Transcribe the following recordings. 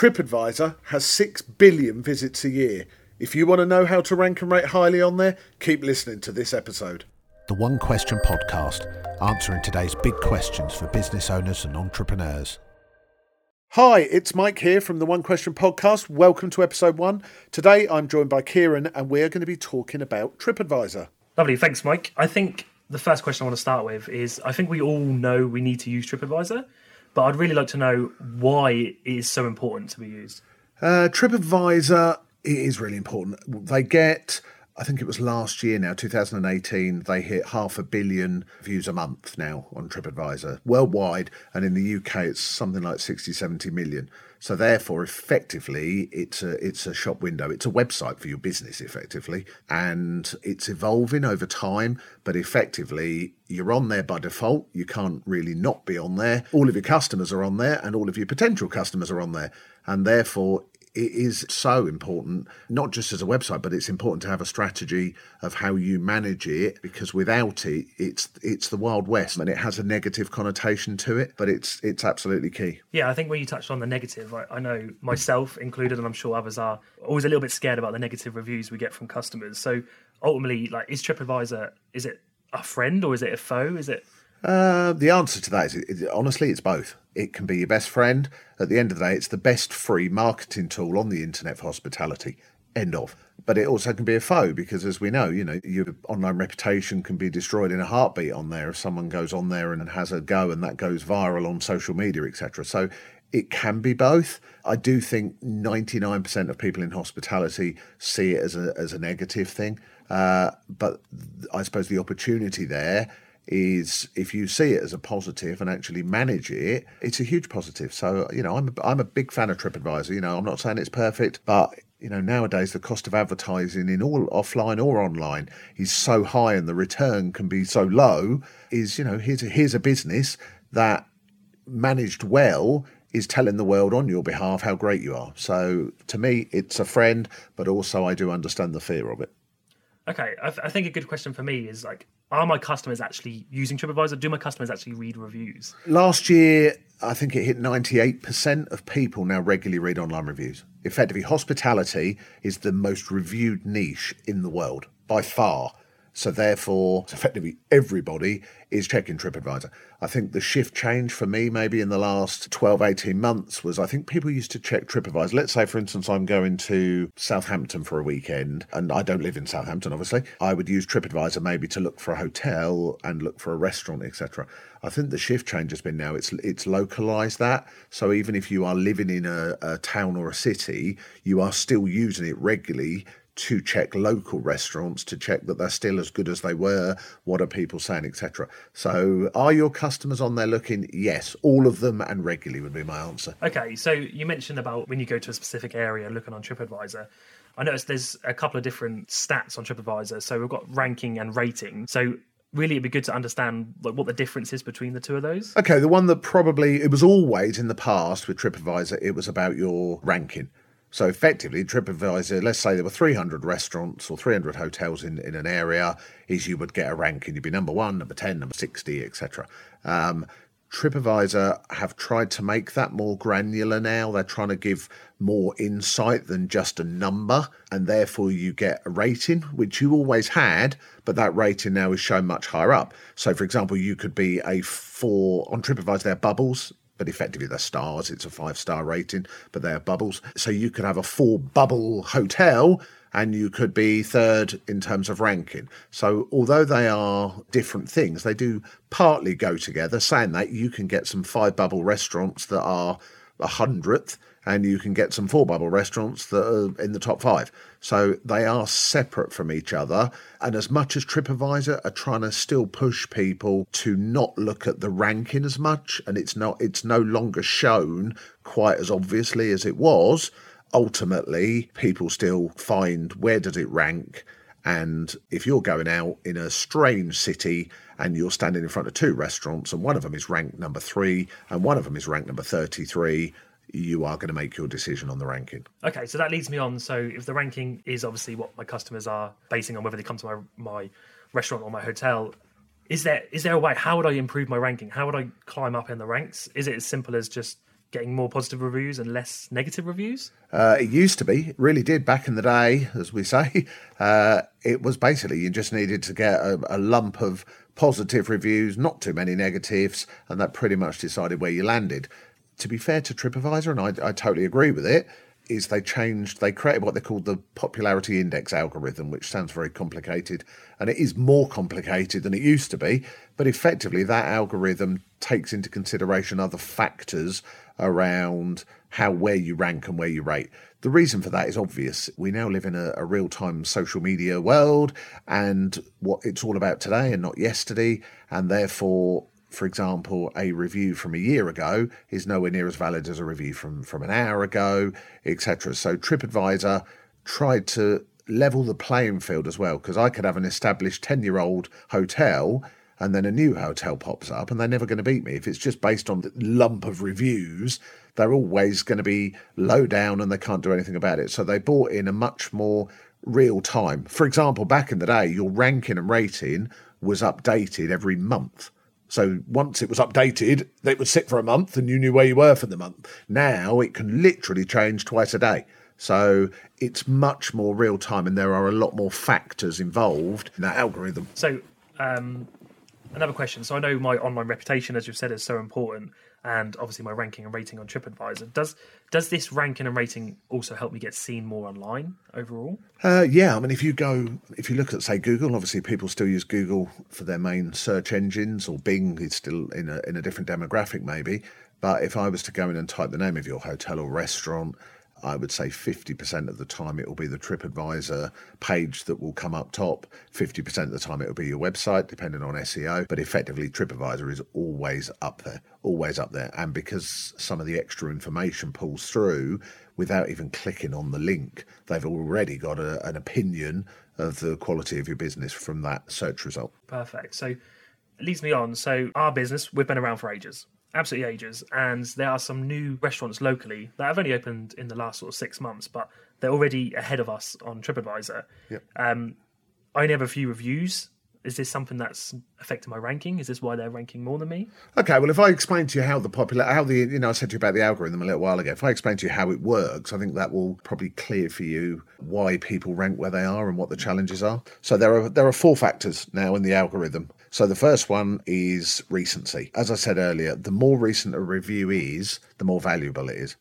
TripAdvisor has 6 billion visits a year. If you want to know how to rank and rate highly on there, keep listening to this episode. The One Question Podcast, answering today's big questions for business owners and entrepreneurs. Hi, it's Mike here from the One Question Podcast. Welcome to episode one. Today I'm joined by Keiran and we're going to be talking about TripAdvisor. Lovely, thanks, Mike. I think the first question I want to start with is I think we all know we need to use TripAdvisor but I'd really like to know why it is so important to be used. Uh, TripAdvisor is really important. They get, I think it was last year now, 2018, they hit half a billion views a month now on TripAdvisor worldwide. And in the UK, it's something like 60, 70 million. So therefore, effectively, it's a it's a shop window. It's a website for your business, effectively, and it's evolving over time. But effectively, you're on there by default. You can't really not be on there. All of your customers are on there, and all of your potential customers are on there, and therefore it is so important, not just as a website, but it's important to have a strategy of how you manage it because without it, it's it's the wild west and it has a negative connotation to it, but it's it's absolutely key. Yeah, I think when you touched on the negative, I, I know myself included, and I'm sure others are always a little bit scared about the negative reviews we get from customers. So ultimately, like, is TripAdvisor is it a friend or is it a foe? Is it uh, the answer to that is, is, honestly, it's both. It can be your best friend. At the end of the day, it's the best free marketing tool on the internet for hospitality. End of. But it also can be a foe because, as we know, you know, your online reputation can be destroyed in a heartbeat on there if someone goes on there and has a go and that goes viral on social media, etc. So it can be both. I do think 99% of people in hospitality see it as a as a negative thing. Uh, but I suppose the opportunity there is if you see it as a positive and actually manage it, it's a huge positive. So, you know, I'm a, I'm a big fan of TripAdvisor. You know, I'm not saying it's perfect, but you know, nowadays the cost of advertising in all offline or online is so high and the return can be so low. Is, you know, here's a, here's a business that managed well is telling the world on your behalf how great you are. So to me, it's a friend, but also I do understand the fear of it. Okay, I, th- I, think a good question for me is like, are my customers actually using TripAdvisor? Do my customers actually read reviews? Last year, I think it hit 98% of people now regularly read online reviews. Effectively, hospitality is the most reviewed niche in the world by far. So therefore, effectively everybody is checking TripAdvisor. I think the shift change for me maybe in the last 12, 18 months was I think people used to check TripAdvisor. Let's say, for instance, I'm going to Southampton for a weekend and I don't live in Southampton, obviously. I would use TripAdvisor maybe to look for a hotel and look for a restaurant, etc. I think the shift change has been now it's it's localized that. So even if you are living in a, a town or a city, you are still using it regularly to check local restaurants to check that they're still as good as they were what are people saying etc so are your customers on there looking? Yes all of them and regularly would be my answer. Okay so you mentioned about when you go to a specific area looking on tripadvisor. I noticed there's a couple of different stats on tripadvisor. So we've got ranking and rating. So really it'd be good to understand like what the difference is between the two of those. Okay the one that probably it was always in the past with tripadvisor it was about your ranking so effectively, TripAdvisor, let's say there were 300 restaurants or 300 hotels in, in an area, is you would get a ranking. You'd be number one, number 10, number 60, etc. Um, TripAdvisor have tried to make that more granular now. They're trying to give more insight than just a number, and therefore you get a rating, which you always had, but that rating now is shown much higher up. So, for example, you could be a four on TripAdvisor, they're bubbles but effectively they're stars. It's a five star rating, but they're bubbles. So you could have a four bubble hotel and you could be third in terms of ranking. So although they are different things, they do partly go together. Saying that, you can get some five bubble restaurants that are a hundredth and you can get some four bubble restaurants that are in the top five. So they are separate from each other. And as much as TripAdvisor are trying to still push people to not look at the ranking as much, and it's not it's no longer shown quite as obviously as it was, ultimately people still find where does it rank. And if you're going out in a strange city and you're standing in front of two restaurants and one of them is ranked number three and one of them is ranked number 33, you are going to make your decision on the ranking. Okay, so that leads me on. So if the ranking is obviously what my customers are basing on whether they come to my my restaurant or my hotel, is there is there a way? How would I improve my ranking? How would I climb up in the ranks? Is it as simple as just getting more positive reviews and less negative reviews? Uh, it used to be, it really did back in the day, as we say. Uh, it was basically you just needed to get a, a, lump of positive reviews, not too many negatives, and that pretty much decided where you landed. To be fair to TripAdvisor, and I, I totally agree with it, is they changed, they created what they called the popularity index algorithm, which sounds very complicated, and it is more complicated than it used to be. But effectively, that algorithm takes into consideration other factors around how where you rank and where you rate. The reason for that is obvious. We now live in a, a real time social media world, and what it's all about today and not yesterday, and therefore for example, a review from a year ago is nowhere near as valid as a review from, from an hour ago, etc. So TripAdvisor tried to level the playing field as well, because I could have an established 10 year old hotel and then a new hotel pops up and they're never going to beat me. If it's just based on the lump of reviews, they're always going to be low down and they can't do anything about it. So they bought in a much more real time. For example, back in the day, your ranking and rating was updated every month. So once it was updated, it would sit for a month and you knew where you were for the month. Now it can literally change twice a day. So it's much more real time and there are a lot more factors involved in that algorithm. So um, another question. So I know my online reputation, as you've said, is so important and obviously my ranking and rating on TripAdvisor. Does does this ranking and rating also help me get seen more online overall? Uh, yeah, I mean, if you go, if you look at say Google, obviously people still use Google for their main search engines, or Bing is still in a in a different demographic maybe. But if I was to go in and type the name of your hotel or restaurant, I would say 50% of the time it will be the TripAdvisor page that will come up top. 50% of the time it will be your website, depending on SEO. But effectively, TripAdvisor is always up there, always up there. And because some of the extra information pulls through without even clicking on the link, they've already got a, an opinion of the quality of your business from that search result. Perfect. So it leads me on. So, our business, we've been around for ages absolutely ages. And there are some new restaurants locally that have only opened in the last sort of six months, but they're already ahead of us on TripAdvisor. Yep. Um, I only have a few reviews. Is this something that's affecting my ranking? Is this why they're ranking more than me? Okay, well, if I explain to you how the popular, how the, you know, I said to you about the algorithm a little while ago. If I explain to you how it works, I think that will probably clear for you why people rank where they are and what the challenges are. So there are there are four factors now in the algorithm. So the first one is recency. As I said earlier, the more recent a review is, the more valuable it is.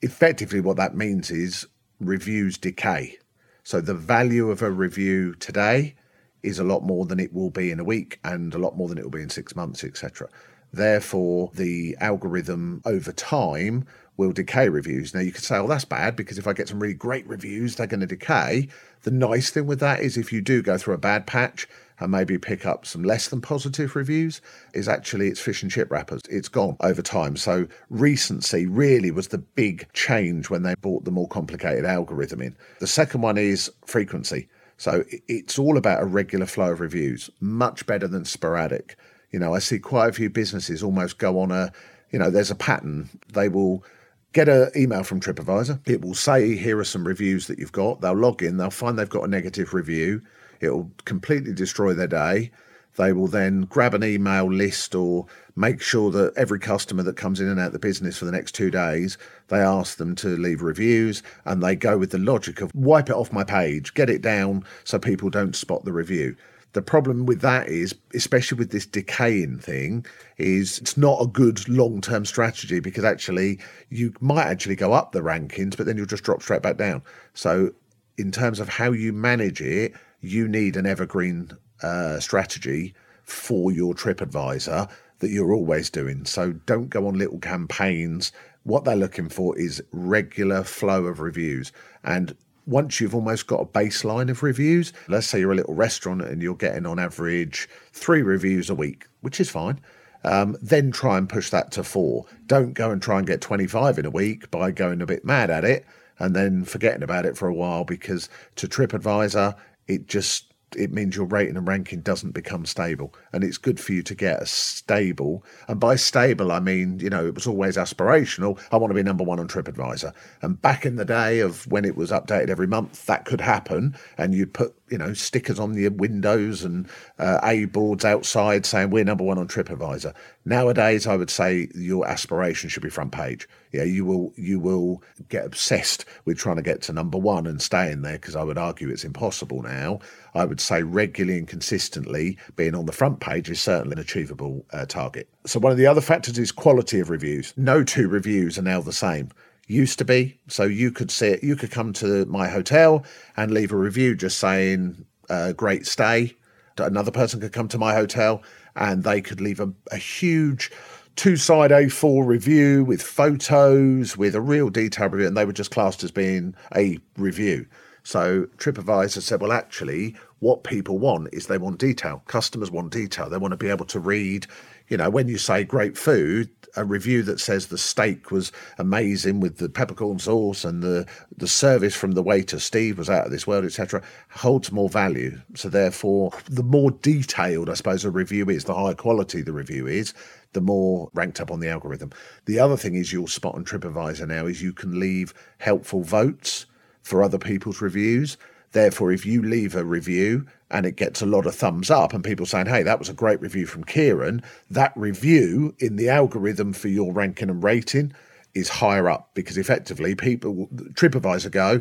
Effectively, what that means is reviews decay. So the value of a review today is a lot more than it will be in a week and a lot more than it will be in six months, etc. Therefore, the algorithm over time will decay reviews. Now, you could say, oh, that's bad because if I get some really great reviews, they're going to decay. The nice thing with that is if you do go through a bad patch, and maybe pick up some less than positive reviews is actually it's fish and chip wrappers. It's gone over time. So recency really was the big change when they brought the more complicated algorithm in. The second one is frequency. So it's all about a regular flow of reviews, much better than sporadic. You know, I see quite a few businesses almost go on a, you know, there's a pattern. They will get an email from TripAdvisor. It will say, here are some reviews that you've got. They'll log in, they'll find they've got a negative review. It'll completely destroy their day. They will then grab an email list or make sure that every customer that comes in and out of the business for the next two days, they ask them to leave reviews and they go with the logic of wipe it off my page, get it down so people don't spot the review. The problem with that is, especially with this decaying thing, is it's not a good long term strategy because actually you might actually go up the rankings, but then you'll just drop straight back down. So, in terms of how you manage it, you need an evergreen uh, strategy for your TripAdvisor that you're always doing. So don't go on little campaigns. What they're looking for is regular flow of reviews. And once you've almost got a baseline of reviews, let's say you're a little restaurant and you're getting on average three reviews a week, which is fine. Um, then try and push that to four. Don't go and try and get 25 in a week by going a bit mad at it and then forgetting about it for a while because to TripAdvisor, it just it means your rating and ranking doesn't become stable and it's good for you to get a stable and by stable i mean you know it was always aspirational i want to be number one on tripadvisor and back in the day of when it was updated every month that could happen and you'd put you know stickers on the windows and uh, A boards outside saying we're number one on TripAdvisor. Nowadays, I would say your aspiration should be front page. Yeah, you will you will get obsessed with trying to get to number one and staying there because I would argue it's impossible now. I would say regularly and consistently being on the front page is certainly an achievable uh, target. So one of the other factors is quality of reviews. No two reviews are now the same used to be. So you could say you could come to my hotel and leave a review just saying uh, "great stay." Another person could come to my hotel and they could leave a, a huge two-side A4 review with photos, with a real detailed review, and they were just classed as being a review. So TripAdvisor said, well, actually, what people want is they want detail. Customers want detail. They want to be able to read, you know, when you say great food, a review that says the steak was amazing with the peppercorn sauce and the the service from the waiter Steve was out of this world, etc., holds more value. So therefore, the more detailed, I suppose, a review is, the higher quality the review is, the more ranked up on the algorithm. The other thing is you'll spot on TripAdvisor now is you can leave helpful votes for other people's reviews. Therefore, if you leave a review and it gets a lot of thumbs up and people saying, hey, that was a great review from Keiran, that review in the algorithm for your ranking and rating is higher up because effectively people, TripAdvisor go,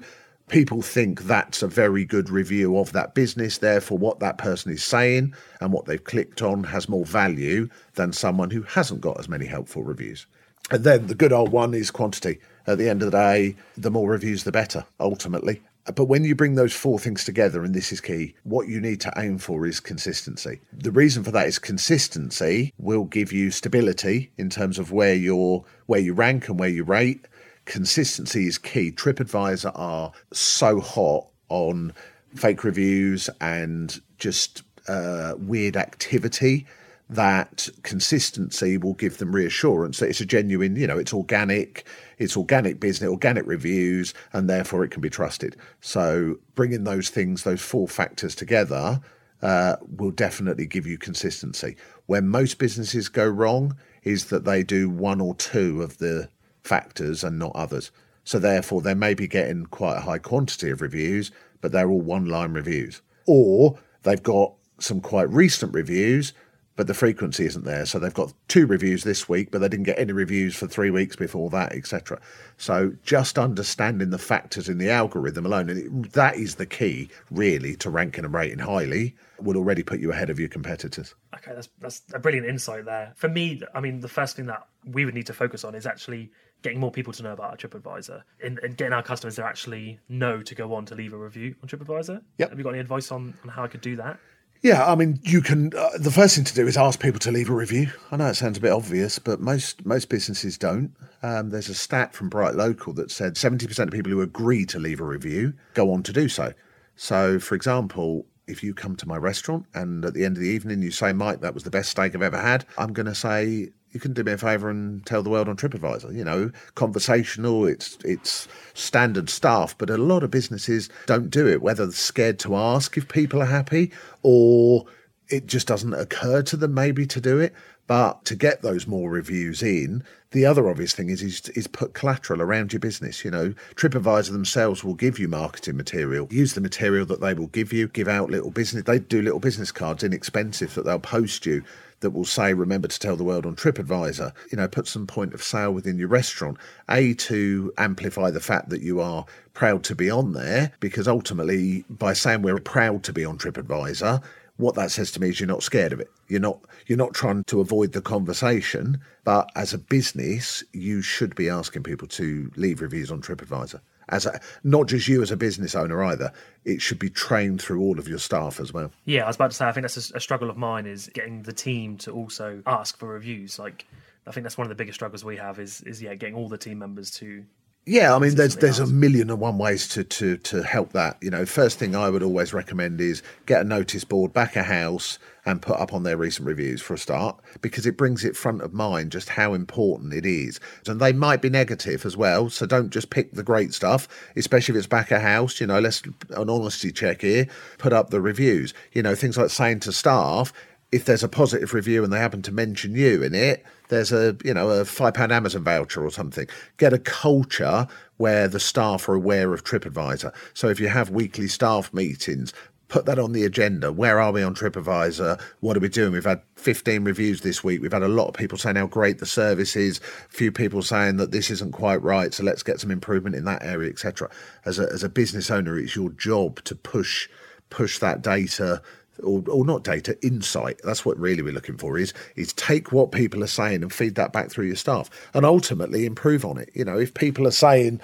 people think that's a very good review of that business. Therefore, what that person is saying and what they've clicked on has more value than someone who hasn't got as many helpful reviews. And then the good old one is quantity. At the end of the day, the more reviews, the better, ultimately. But when you bring those four things together, and this is key, what you need to aim for is consistency. The reason for that is consistency will give you stability in terms of where you're where you rank and where you rate. Consistency is key. TripAdvisor are so hot on fake reviews and just uh, weird activity that consistency will give them reassurance that it's a genuine, you know, it's organic, it's organic business, organic reviews, and therefore it can be trusted. So bringing those things, those four factors together, uh, will definitely give you consistency. Where most businesses go wrong is that they do one or two of the factors and not others. So therefore, they may be getting quite a high quantity of reviews, but they're all one-line reviews, or they've got some quite recent reviews but the frequency isn't there. So they've got two reviews this week, but they didn't get any reviews for three weeks before that, etc. So just understanding the factors in the algorithm alone, and it, that is the key, really, to ranking and rating highly, will already put you ahead of your competitors. Okay, that's that's a brilliant insight there. For me, I mean, the first thing that we would need to focus on is actually getting more people to know about our TripAdvisor and, and getting our customers to actually know to go on to leave a review on TripAdvisor. Yep. Have you got any advice on, on how I could do that? Yeah, I mean, you can. Uh, the first thing to do is ask people to leave a review. I know it sounds a bit obvious, but most most businesses don't. Um, there's a stat from BrightLocal that said 70% of people who agree to leave a review go on to do so. So, for example, if you come to my restaurant and at the end of the evening you say, Mike, that was the best steak I've ever had, I'm going to say, you can do me a favour and tell the world on TripAdvisor. You know, conversational, it's it's standard stuff, but a lot of businesses don't do it, whether they're scared to ask if people are happy or it just doesn't occur to them maybe to do it. But to get those more reviews in, the other obvious thing is, is is put collateral around your business. You know, TripAdvisor themselves will give you marketing material. Use the material that they will give you. Give out little business. They do little business cards, inexpensive, that they'll post you that will say, remember to tell the world on TripAdvisor. You know, put some point of sale within your restaurant. A, to amplify the fact that you are proud to be on there, because ultimately, by saying we're proud to be on TripAdvisor, what that says to me is you're not scared of it. You're not you're not trying to avoid the conversation, but as a business, you should be asking people to leave reviews on TripAdvisor. As a, not just you as a business owner either, it should be trained through all of your staff as well. Yeah, I was about to say I think that's a, a struggle of mine is getting the team to also ask for reviews. Like I think that's one of the biggest struggles we have is is yeah getting all the team members to yeah, I mean, there's there's a million and one ways to, to to help that. You know, first thing I would always recommend is get a notice board, back a house, and put up on their recent reviews for a start, because it brings it front of mind just how important it is. And they might be negative as well, so don't just pick the great stuff, especially if it's back a house. You know, let's an honesty check here. Put up the reviews. You know, things like saying to staff, if there's a positive review and they happen to mention you in it, there's a you know a five pound Amazon voucher or something. Get a culture where the staff are aware of TripAdvisor. So if you have weekly staff meetings, put that on the agenda. Where are we on TripAdvisor? What are we doing? We've had 15 reviews this week. We've had a lot of people saying how great the service is. A few people saying that this isn't quite right, so let's get some improvement in that area, etc. As a, as a business owner, it's your job to push push that data or, or not data insight that's what really we're looking for is is take what people are saying and feed that back through your staff and ultimately improve on it you know if people are saying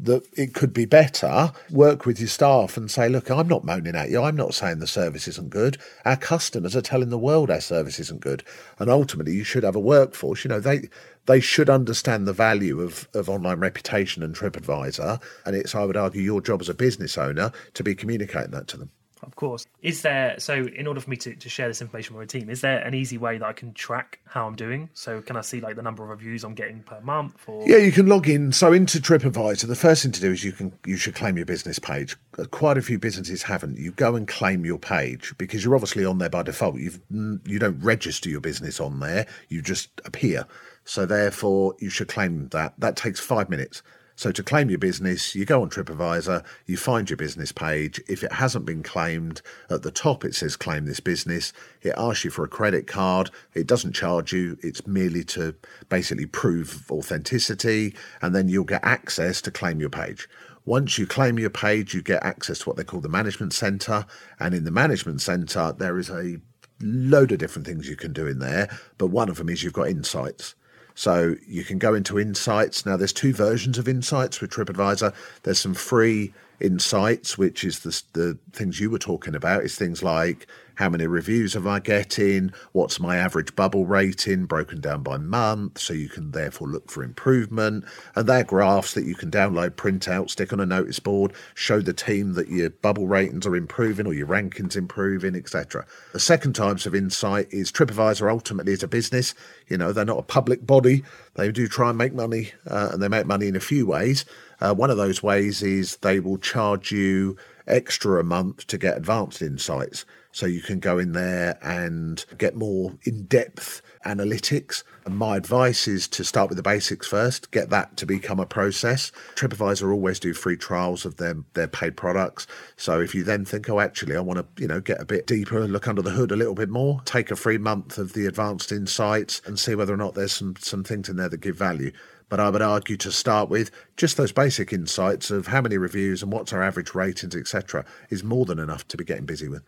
that it could be better, work with your staff and say, look, I'm not moaning at you. I'm not saying the service isn't good. Our customers are telling the world our service isn't good. And ultimately you should have a workforce. You know, they they should understand the value of, of online reputation and TripAdvisor. And it's, I would argue, your job as a business owner to be communicating that to them. Of course. Is there, so in order for me to, to share this information with my team, is there an easy way that I can track how I'm doing? So can I see like the number of reviews I'm getting per month or? Yeah, you can log in. So into TripAdvisor, the first thing to do is you can, you should claim your business page. Uh, quite a few businesses haven't. You go and claim your page because you're obviously on there by default. You've, you don't register your business on there. You just appear. So therefore you should claim that. That takes five minutes. So to claim your business, you go on TripAdvisor, you find your business page. If it hasn't been claimed, at the top it says claim this business. It asks you for a credit card. It doesn't charge you. It's merely to basically prove authenticity, and then you'll get access to claim your page. Once you claim your page, you get access to what they call the management center. And in the management center, there is a load of different things you can do in there, but one of them is you've got insights. So you can go into Insights. Now, there's two versions of Insights with TripAdvisor. There's some free insights, which is the, the things you were talking about, is things like how many reviews am I getting, what's my average bubble rating broken down by month, so you can therefore look for improvement. And they're graphs that you can download, print out, stick on a notice board, show the team that your bubble ratings are improving or your rankings improving, etc. The second types of insight is TripAdvisor ultimately is a business. You know, they're not a public body. They do try and make money, uh, and they make money in a few ways. Uh, one of those ways is they will charge you extra a month to get advanced insights. So you can go in there and get more in depth analytics. And my advice is to start with the basics first, get that to become a process. TripAdvisor always do free trials of their, their paid products. So if you then think, oh, actually, I want to, you know, get a bit deeper, and look under the hood a little bit more, take a free month of the advanced insights and see whether or not there's some, some things in there that give value. But I would argue to start with, just those basic insights of how many reviews and what's our average ratings, etc., is more than enough to be getting busy with.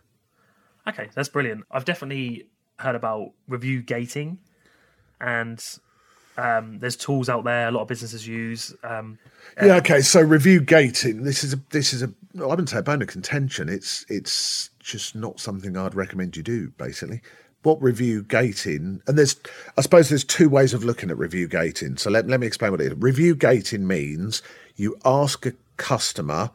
Okay, that's brilliant. I've definitely heard about review gating, and um, there's tools out there a lot of businesses use. Um, yeah. Okay. So review gating. This is a this is a I wouldn't say a bone of contention. It's it's just not something I'd recommend you do. Basically, what review gating and there's I suppose there's two ways of looking at review gating. So let let me explain what it is. Review gating means you ask a customer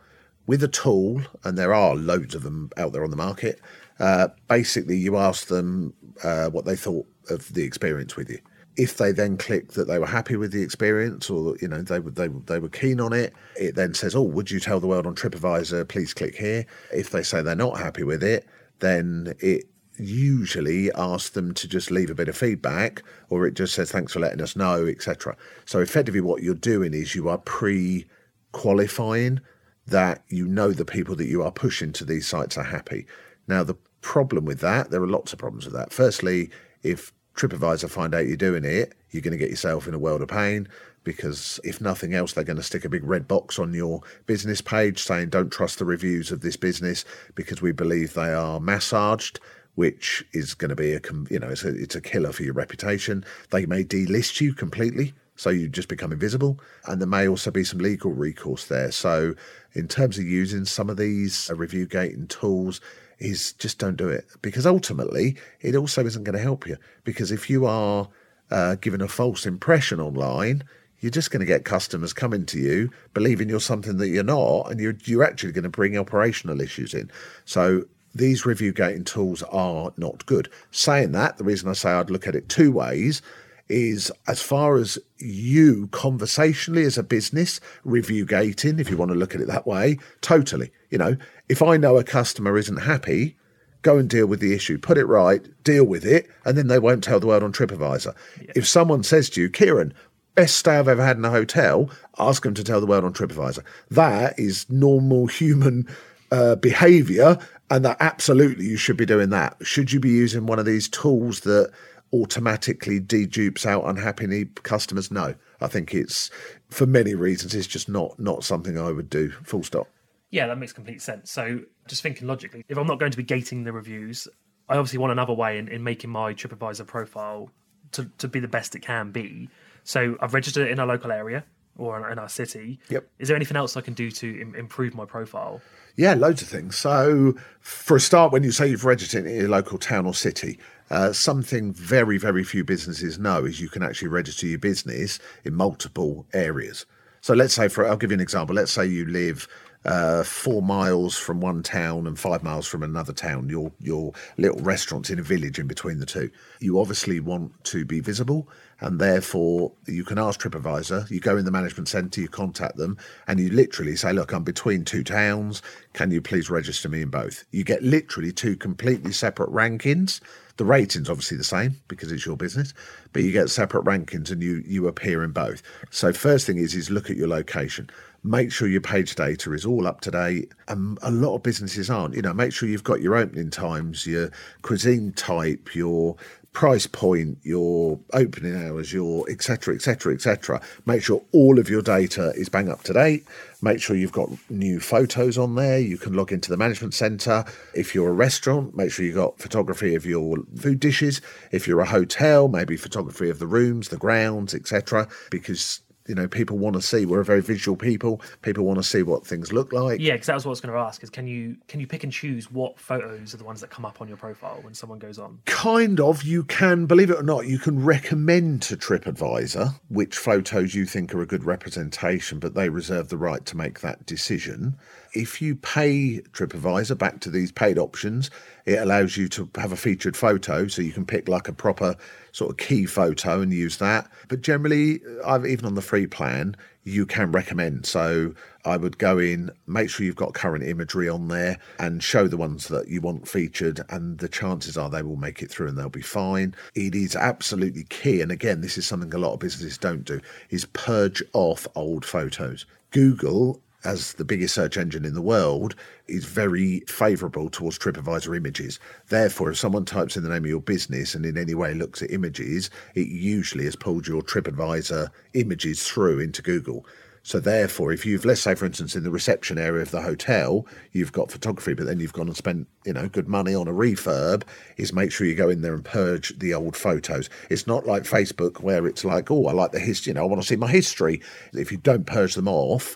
with a tool, and there are loads of them out there on the market uh, basically, you ask them uh, what they thought of the experience with you. If they then click that they were happy with the experience, or you know they they they were keen on it, it then says, "Oh, would you tell the world on TripAdvisor? Please click here." If they say they're not happy with it, then it usually asks them to just leave a bit of feedback, or it just says, "Thanks for letting us know," etc. So effectively, what you're doing is you are pre-qualifying that you know the people that you are pushing to these sites are happy. Now, the problem with that, there are lots of problems with that. Firstly, if TripAdvisor find out you're doing it, you're going to get yourself in a world of pain because if nothing else, they're going to stick a big red box on your business page saying, don't trust the reviews of this business because we believe they are massaged. Which is going to be a, you know, it's a, it's a killer for your reputation. They may delist you completely, so you just become invisible. And there may also be some legal recourse there. So, in terms of using some of these review gating tools, is just don't do it. Because ultimately it also isn't going to help you. Because if you are uh, given a false impression online you're just going to get customers coming to you believing you're something that you're not and you're, you're actually going to bring operational issues in. So these review gating tools are not good. Saying that the reason i say i'd look at it two ways is as far as you conversationally as a business review gating if you want to look at it that way totally. You know if I know a customer isn't happy, go and deal with the issue, put it right, deal with it, and then they won't tell the world on TripAdvisor. Yeah. If someone says to you, Keiran, best stay I've ever had in a hotel, ask them to tell the world on TripAdvisor. That is normal human uh, behavior, and that absolutely you should be doing that. Should you be using one of these tools that automatically dedupes out unhappy customers? No, I think it's for many reasons. It's just not not something I would do. Full stop. Yeah, that makes complete sense. So, just thinking logically, if I'm not going to be gating the reviews, I obviously want another way in, in making my TripAdvisor profile to, to be the best it can be. So, I've registered it in a local area or in our city. Yep. Is there anything else I can do to Im- improve my profile? Yeah, loads of things. So, for a start, when you say you've registered in your local town or city, uh, something very, very few businesses know is you can actually register your business in multiple areas. So, let's say, for I'll give you an example. Let's say you live uh, four miles from one town and five miles from another town. Your your little restaurant's in a village in between the two. You obviously want to be visible, and therefore you can ask TripAdvisor. You go in the management centre, you contact them, and you literally say, "Look, I'm between two towns. Can you please register me in both?" You get literally two completely separate rankings. The rating's obviously the same because it's your business, but you get separate rankings and you you appear in both. So first thing is is look at your location make sure your page data is all up to date. And a lot of businesses aren't. You know, make sure you've got your opening times, your cuisine type, your price point, your opening hours, your etc. etc. etc. Make sure all of your data is bang up to date. Make sure you've got new photos on there. You can log into the management center. If you're a restaurant, make sure you've got photography of your food dishes. If you're a hotel, maybe photography of the rooms, the grounds, etc. Because you know people want to see we're a very visual people people want to see what things look like. Yeah because that was what i was going to ask is can you can you pick and choose what photos are the ones that come up on your profile when someone goes on? Kind of you can believe it or not you can recommend to tripadvisor which photos you think are a good representation but they reserve the right to make that decision. If you pay TripAdvisor back to these paid options, it allows you to have a featured photo, so you can pick like a proper sort of key photo and use that. But generally, I've even on the free plan, you can recommend. So I would go in, make sure you've got current imagery on there, and show the ones that you want featured. And the chances are they will make it through and they'll be fine. It is absolutely key. And again, this is something a lot of businesses don't do: is purge off old photos. Google as the biggest search engine in the world, is very favourable towards TripAdvisor images. Therefore, if someone types in the name of your business and in any way looks at images, it usually has pulled your TripAdvisor images through into Google. So therefore, if you've, let's say, for instance, in the reception area of the hotel, you've got photography, but then you've gone and spent, you know, good money on a refurb, is make sure you go in there and purge the old photos. It's not like Facebook where it's like, oh, I like the history, you know, I want to see my history. If you don't purge them off,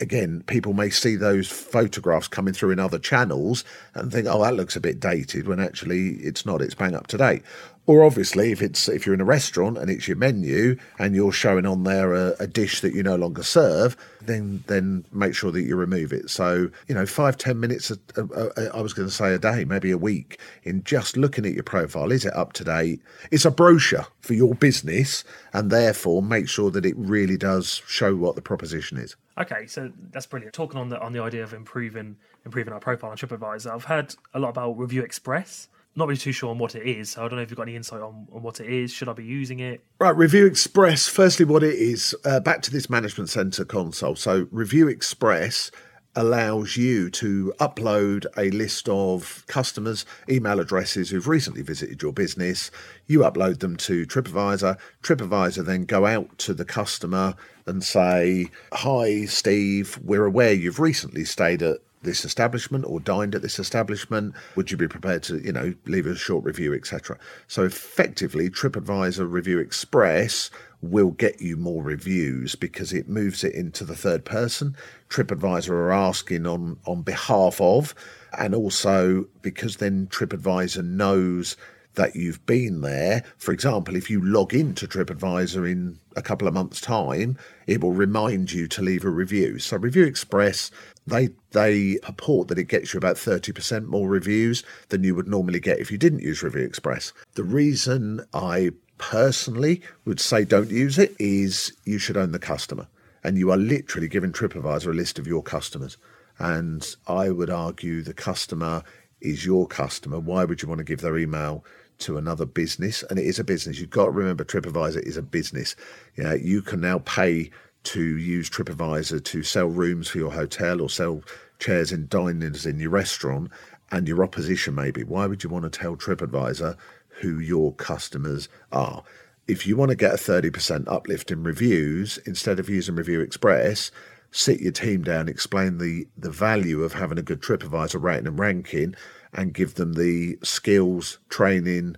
again, people may see those photographs coming through in other channels and think, oh, that looks a bit dated, when actually it's not, it's bang up to date. Or obviously, if it's if you're in a restaurant and it's your menu and you're showing on there a, a, dish that you no longer serve, then then make sure that you remove it. So you know, five ten minutes. I was going to say a day, maybe a week, in just looking at your profile. Is it up to date? It's a brochure for your business, and therefore make sure that it really does show what the proposition is. Okay, so that's brilliant. Talking on the on the idea of improving improving our profile on TripAdvisor, I've heard a lot about Review Express not really too sure on what it is. So I don't know if you've got any insight on, on what it is. Should I be using it? Right, Review Express. Firstly, what it is. Uh, back to this management center console. So Review Express allows you to upload a list of customers' email addresses who've recently visited your business. You upload them to TripAdvisor. TripAdvisor then go out to the customer and say, Hi, Steve, we're aware you've recently stayed at this establishment or dined at this establishment? Would you be prepared to, you know, leave a short review, etc.? So effectively, TripAdvisor Review Express will get you more reviews because it moves it into the third person. TripAdvisor are asking on on behalf of, and also because then TripAdvisor knows that you've been there. For example, if you log into TripAdvisor in a couple of months' time, it will remind you to leave a review. So Review Express, they they purport that it gets you about 30% more reviews than you would normally get if you didn't use Review Express. The reason I personally would say don't use it is you should own the customer. And you are literally giving TripAdvisor a list of your customers. And I would argue the customer is your customer. Why would you want to give their email to another business, and it is a business. You've got to remember TripAdvisor is a business. You you can now pay to use TripAdvisor to sell rooms for your hotel or sell chairs and diners in your restaurant and your opposition maybe, why would you want to tell TripAdvisor who your customers are? If you want to get a 30% uplift in reviews, instead of using Review Express, sit your team down, explain the, the value of having a good TripAdvisor rating and ranking, and give them the skills, training,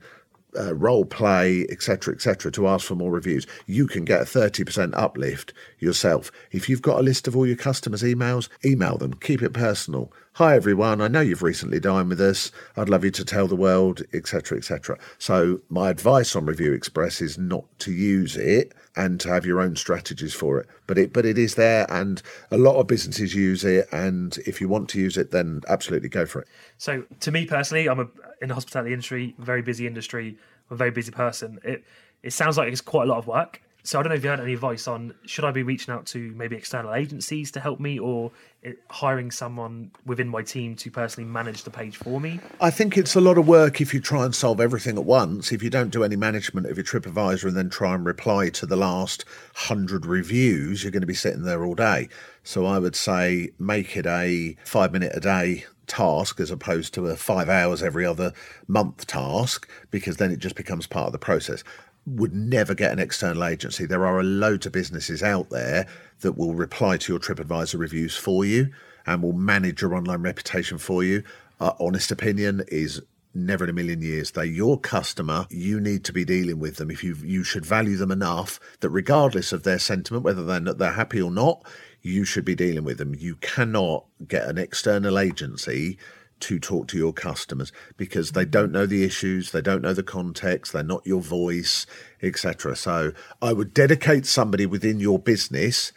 uh, role play, etc., etc., to ask for more reviews, you can get a 30% uplift yourself. If you've got a list of all your customers' emails, email them, keep it personal. Hi, everyone. I know you've recently dined with us. I'd love you to tell the world, etc., etc. So, my advice on Review Express is not to use it and to have your own strategies for it. But it, but it is there, and a lot of businesses use it. And if you want to use it, then absolutely go for it. So, to me personally, I'm a, in the hospitality industry, very busy industry, I'm a very busy person. It it sounds like it's quite a lot of work. So I don't know if you had any advice on should I be reaching out to maybe external agencies to help me, or eh, hiring someone within my team to personally manage the page for me? I think it's a lot of work if you try and solve everything at once. If you don't do any management of your TripAdvisor and then try and reply to the last hundred reviews, you're going to be sitting there all day. So I would say make it a five minute a day task as opposed to a five hours every other month task because then it just becomes part of the process would never get an external agency. There are a load of businesses out there that will reply to your TripAdvisor reviews for you and will manage your online reputation for you. Uh, honest opinion is never in a million years. They're your customer. You need to be dealing with them. If you you should value them enough that regardless of their sentiment, whether they're they're happy or not, you should be dealing with them. You cannot get an external agency to talk to your customers because they mm-hmm. don't know the issues, they don't know the context, they're not your voice, etc. So I would dedicate somebody within your business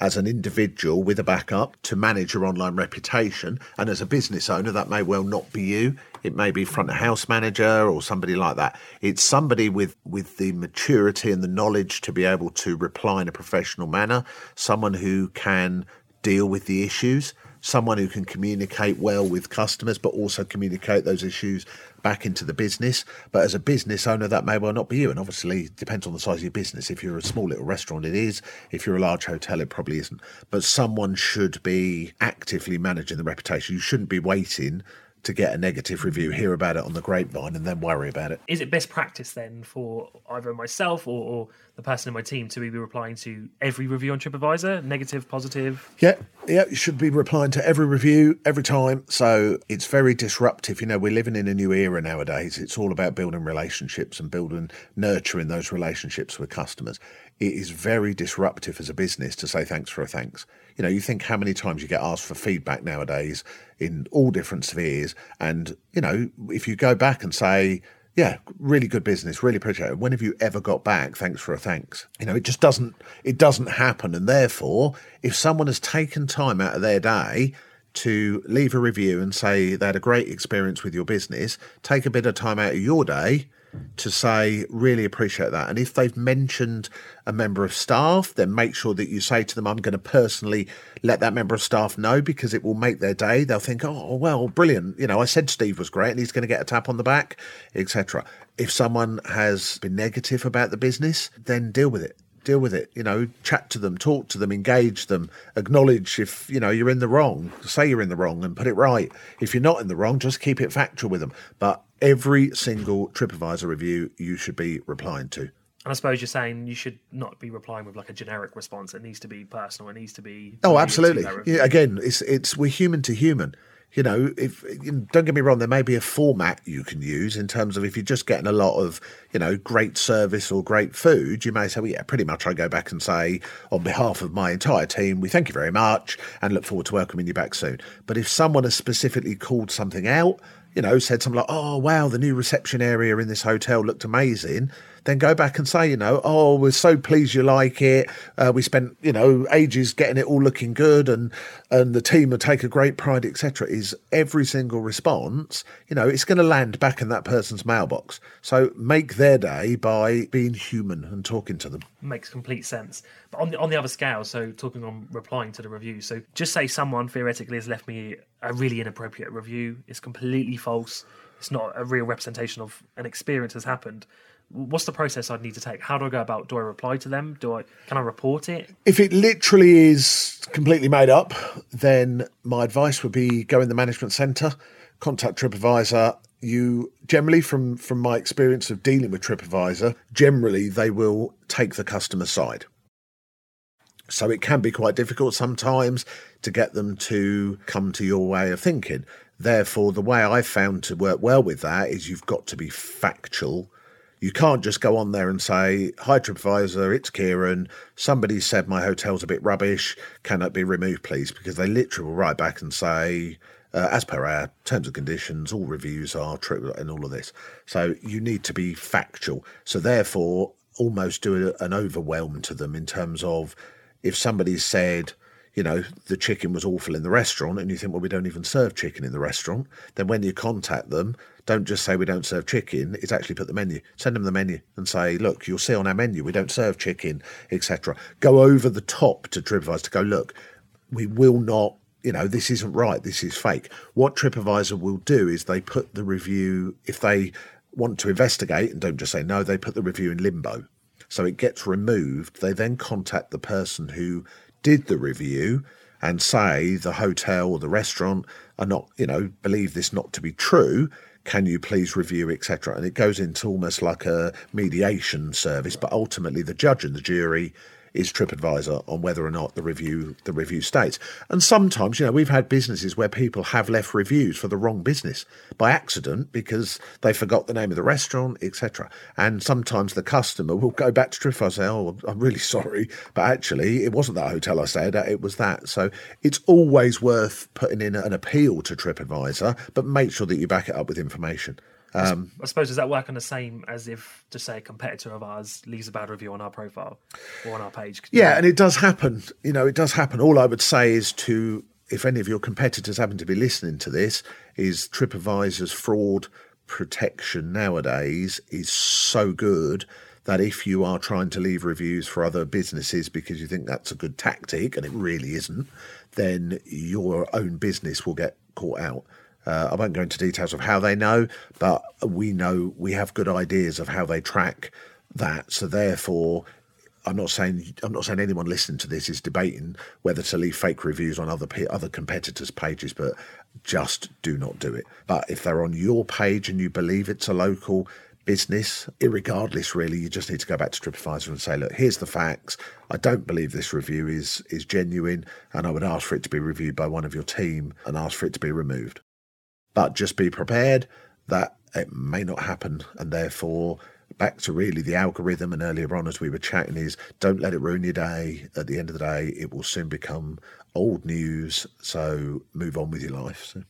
as an individual with a backup to manage your online reputation. And as a business owner, that may well not be you. It may be front of house manager or somebody like that. It's somebody with, with the maturity and the knowledge to be able to reply in a professional manner, someone who can deal with the issues someone who can communicate well with customers, but also communicate those issues back into the business. But as a business owner, that may well not be you. And obviously, depends on the size of your business. If you're a small little restaurant, it is. If you're a large hotel, it probably isn't. But someone should be actively managing the reputation. You shouldn't be waiting to get a negative review, hear about it on the grapevine, and then worry about it. Is it best practice then for either myself or, or the person in my team to be replying to every review on TripAdvisor, negative, positive? Yeah, yeah, you should be replying to every review every time. So it's very disruptive. You know, we're living in a new era nowadays. It's all about building relationships and building, nurturing those relationships with customers. It is very disruptive as a business to say thanks for a thanks. You know, you think how many times you get asked for feedback nowadays in all different spheres. And, you know, if you go back and say, yeah, really good business, really appreciate it. When have you ever got back thanks for a thanks? You know, it just doesn't it doesn't happen. And therefore, if someone has taken time out of their day to leave a review and say they had a great experience with your business, take a bit of time out of your day to say, really appreciate that. And if they've mentioned a member of staff, then make sure that you say to them, I'm going to personally let that member of staff know because it will make their day. They'll think, oh, well, brilliant. You know, I said Steve was great and he's going to get a tap on the back, etc. If someone has been negative about the business, then deal with it deal with it. You know, chat to them, talk to them, engage them, acknowledge if you know you're in the wrong, say you're in the wrong, and put it right. If you're not in the wrong, just keep it factual with them. But every single TripAdvisor review you should be replying to. And I suppose you're saying you should not be replying with like a generic response. It needs to be personal. It needs to be. Oh, absolutely. Yeah, again, it's it's we're human to human you know, if don't get me wrong, there may be a format you can use in terms of if you're just getting a lot of, you know, great service or great food, you may say, well, yeah, pretty much I go back and say, on behalf of my entire team, we thank you very much and look forward to welcoming you back soon. But if someone has specifically called something out, you know, said something like, oh, wow, the new reception area in this hotel looked amazing, then go back and say, you know, oh, we're so pleased you like it. Uh, we spent, you know, ages getting it all looking good, and and the team would take a great pride, etc. Is every single response, you know, it's going to land back in that person's mailbox. So make their day by being human and talking to them. Makes complete sense. But on the on the other scale, so talking on replying to the review. So just say someone theoretically has left me a really inappropriate review. It's completely false. It's not a real representation of an experience has happened what's the process I'd need to take? How do I go about? Do I reply to them? Do I can I report it? If it literally is completely made up, then my advice would be go in the management centre, contact TripAdvisor. You generally, from from my experience of dealing with TripAdvisor, generally they will take the customer side. So it can be quite difficult sometimes to get them to come to your way of thinking. Therefore, the way I've found to work well with that is you've got to be factual. You can't just go on there and say, Hi, TripAdvisor, it's Keiran. Somebody said my hotel's a bit rubbish. Can it be removed, please? Because they literally will write back and say, uh, as per our terms and conditions, all reviews are true and all of this. So you need to be factual. So, therefore, almost do an overwhelm to them in terms of if somebody said, you know, the chicken was awful in the restaurant, and you think, well, we don't even serve chicken in the restaurant, then when you contact them, don't just say we don't serve chicken, it's actually put the menu. Send them the menu and say, look, you'll see on our menu we don't serve chicken, etc. Go over the top to TripAdvisor to go, look, we will not you know, this isn't right, this is fake. What TripAdvisor will do is they put the review, if they want to investigate and don't just say no, they put the review in limbo. So it gets removed. They then contact the person who did the review and say the hotel or the restaurant are not, you know, believe this not to be true. Can you please review, etc.? And it goes into almost like a mediation service, but ultimately the judge and the jury is TripAdvisor on whether or not the review the review states. And sometimes, you know, we've had businesses where people have left reviews for the wrong business by accident because they forgot the name of the restaurant, etc. And sometimes the customer will go back to TripAdvisor and say, "Oh, I'm really sorry, but actually it wasn't that hotel I stayed at; it was that." So it's always worth putting in an appeal to TripAdvisor, but make sure that you back it up with information. Um, I suppose does that work on the same as if, just say, a competitor of ours leaves a bad review on our profile or on our page? Yeah, and it does happen. You know, it does happen. All I would say is to, if any of your competitors happen to be listening to this, is TripAdvisor's fraud protection nowadays is so good that if you are trying to leave reviews for other businesses because you think that's a good tactic and it really isn't, then your own business will get caught out. Uh, I won't go into details of how they know, but we know we have good ideas of how they track that. So therefore, I'm not saying I'm not saying anyone listening to this is debating whether to leave fake reviews on other other competitors' pages, but just do not do it. But if they're on your page and you believe it's a local business, regardless, really, you just need to go back to TripAdvisor and say, look, here's the facts. I don't believe this review is is genuine, and I would ask for it to be reviewed by one of your team and ask for it to be removed. But just be prepared that it may not happen, and therefore back to really the algorithm and earlier on as we were chatting is don't let it ruin your day. At the end of the day it will soon become old news. So move on with your life. So.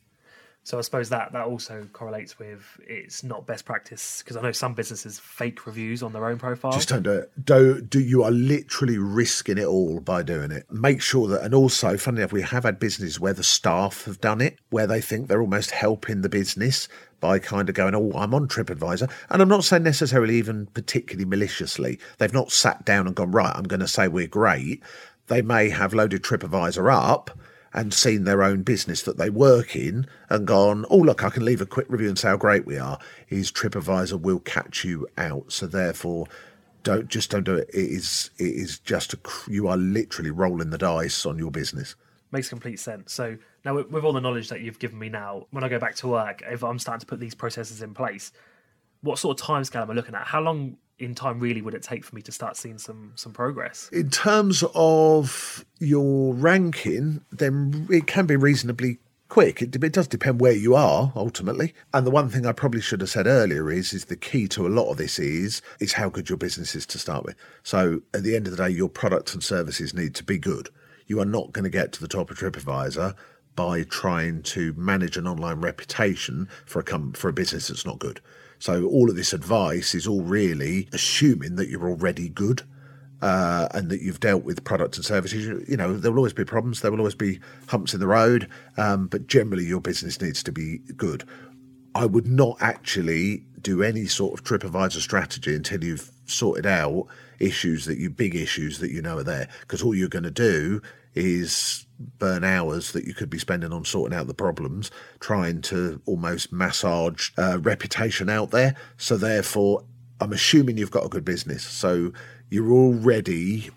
So I suppose that that also correlates with it's not best practice because I know some businesses fake reviews on their own profile. Just don't do it. Do do you are literally risking it all by doing it. Make sure that, and also, funny enough, we have had businesses where the staff have done it, where they think they're almost helping the business by kind of going, oh, I'm on TripAdvisor. And I'm not saying necessarily even particularly maliciously. They've not sat down and gone, right, I'm going to say we're great. They may have loaded TripAdvisor up and seen their own business that they work in and gone, oh, look, I can leave a quick review and say how great we are, is TripAdvisor will catch you out. So therefore, don't just don't do it. It is it is just a, you are literally rolling the dice on your business. Makes complete sense. So now, with all the knowledge that you've given me now, when I go back to work, if I'm starting to put these processes in place, what sort of time scale am I looking at? How long in time really would it take for me to start seeing some some progress? In terms of your ranking, then it can be reasonably quick. It, it, does depend where you are ultimately. And the one thing I probably should have said earlier is is the key to a lot of this is is how good your business is to start with. So at the end of the day, your products and services need to be good. You are not going to get to the top of TripAdvisor by trying to manage an online reputation for a com- for a business that's not good. So all of this advice is all really assuming that you're already good. Uh, and that you've dealt with products and services, you, you, know, there will always be problems, there will always be humps in the road, um, but generally your business needs to be good. I would not actually do any sort of TripAdvisor strategy until you've sorted out issues that you big issues that you know are there, because all you're going to do is burn hours that you could be spending on sorting out the problems, trying to almost massage uh, reputation out there. So therefore, I'm assuming you've got a good business. So you're already,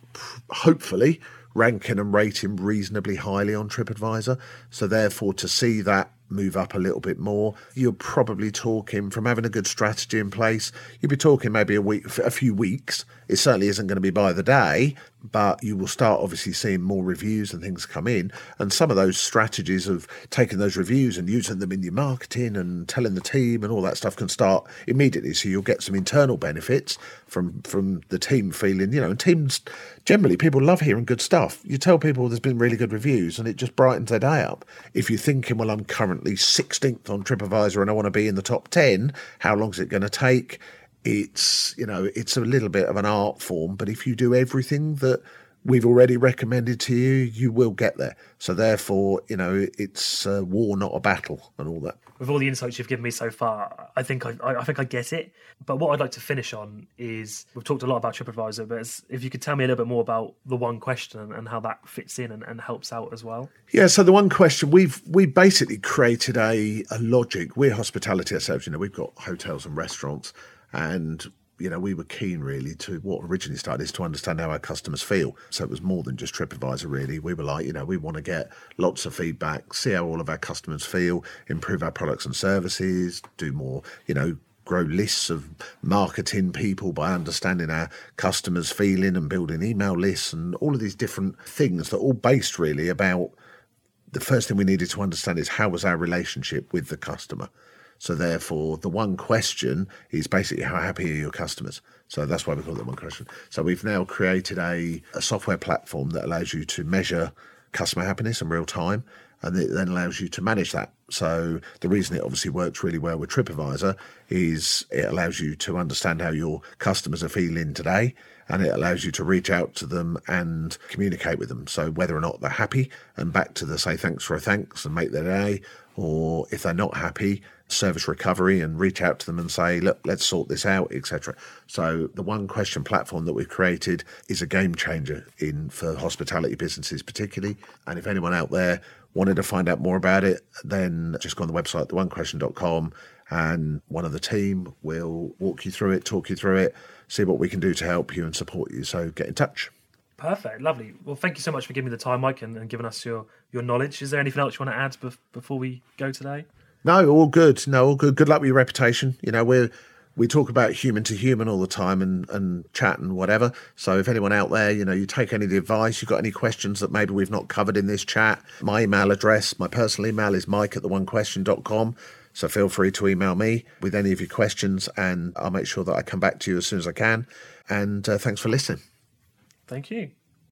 hopefully, ranking and rating reasonably highly on TripAdvisor. So therefore, to see that move up a little bit more, you're probably talking from having a good strategy in place. You'd be talking maybe a week, a few weeks. It certainly isn't going to be by the day, but you will start obviously seeing more reviews and things come in. And some of those strategies of taking those reviews and using them in your marketing and telling the team and all that stuff can start immediately. So you'll get some internal benefits from from the team feeling, you know, and teams generally people love hearing good stuff. You tell people there's been really good reviews and it just brightens their day up. If you're thinking, well, I'm currently 16th on TripAdvisor and I want to be in the top 10, how long is it going to take? It's you know it's a little bit of an art form but if you do everything that we've already recommended to you you will get there. So therefore you know it's a war not a battle and all that. With all the insights you've given me so far i think i, I think i get it. But what i'd like to finish on is we've talked a lot about tripadvisor but if you could tell me a little bit more about the one question and how that fits in and, and helps out as well. Yeah so the one question we've we basically created a, a logic. We're hospitality ourselves you know we've got hotels and restaurants and you know, we were keen really to what originally started is to understand how our customers feel. So it was more than just TripAdvisor, really. We were like, you know, we want to get lots of feedback, see how all of our customers feel, improve our products and services, do more, you know, grow lists of marketing people by understanding our customers' feeling and building email lists and all of these different things that are all based really about the first thing we needed to understand is how was our relationship with the customer. So therefore, the one question is basically how happy are your customers? So that's why we call it the one question. So we've now created a, a software platform that allows you to measure customer happiness in real time and it then allows you to manage that. So the reason it obviously works really well with TripAdvisor is it allows you to understand how your customers are feeling today and it allows you to reach out to them and communicate with them. So whether or not they're happy and back to the say thanks for a thanks and make their day, or if they're not happy, service recovery and reach out to them and say, look, let's sort this out, etc. So the one question platform that we've created is a game changer in for hospitality businesses particularly. And if anyone out there wanted to find out more about it, then just go on the website, theonequestion.com, and one of the team will walk you through it, talk you through it, see what we can do to help you and support you. So get in touch. Perfect, lovely. Well, thank you so much for giving me the time, Mike, and, and giving us your, your knowledge. Is there anything else you want to add bef- before we go today? No, all good. No, all good. Good luck with your reputation. You know, we're we talk about human to human all the time and, and chat and whatever. So if anyone out there, you know, you take any of the advice, you've got any questions that maybe we've not covered in this chat, my email address, my personal email is mike at the onequestion.com. So feel free to email me with any of your questions and I'll make sure that I come back to you as soon as I can. And uh, thanks for listening. Thank you.